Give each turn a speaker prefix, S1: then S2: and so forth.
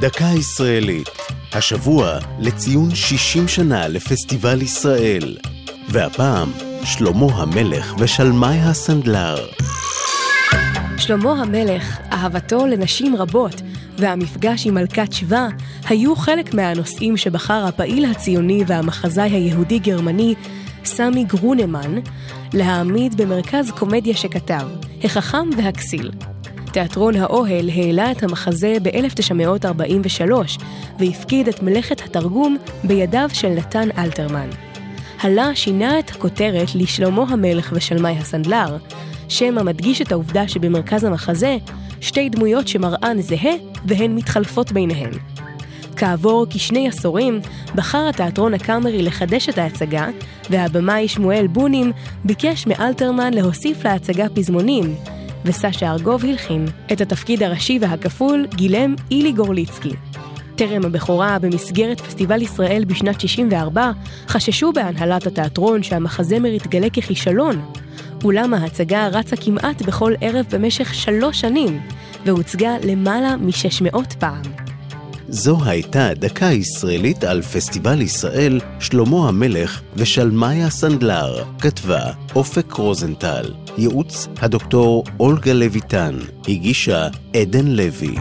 S1: דקה ישראלית, השבוע לציון 60 שנה לפסטיבל ישראל. והפעם, שלמה המלך ושלמי הסנדלר.
S2: שלמה המלך, אהבתו לנשים רבות, והמפגש עם מלכת שבא היו חלק מהנושאים שבחר הפעיל הציוני והמחזאי היהודי-גרמני סמי גרונמן להעמיד במרכז קומדיה שכתב, החכם והכסיל. תיאטרון האוהל העלה את המחזה ב-1943 והפקיד את מלאכת התרגום בידיו של נתן אלתרמן. הלה שינה את הכותרת לשלמה המלך ושלמי הסנדלר, שם המדגיש את העובדה שבמרכז המחזה שתי דמויות שמראן זהה והן מתחלפות ביניהן. כעבור כשני עשורים בחר התיאטרון הקאמרי לחדש את ההצגה, והבמאי שמואל בונים ביקש מאלתרמן להוסיף להצגה פזמונים, וסשה ארגוב הלחין. את התפקיד הראשי והכפול גילם אילי גורליצקי. טרם הבכורה במסגרת פסטיבל ישראל בשנת 64, חששו בהנהלת התיאטרון שהמחזמר יתגלה ככישלון, אולם ההצגה רצה כמעט בכל ערב במשך שלוש שנים, והוצגה למעלה מ-600 פעם.
S1: זו הייתה דקה ישראלית על פסטיבל ישראל, שלמה המלך ושלמי הסנדלר, כתבה אופק רוזנטל, ייעוץ הדוקטור אולגה לויטן, הגישה עדן לוי.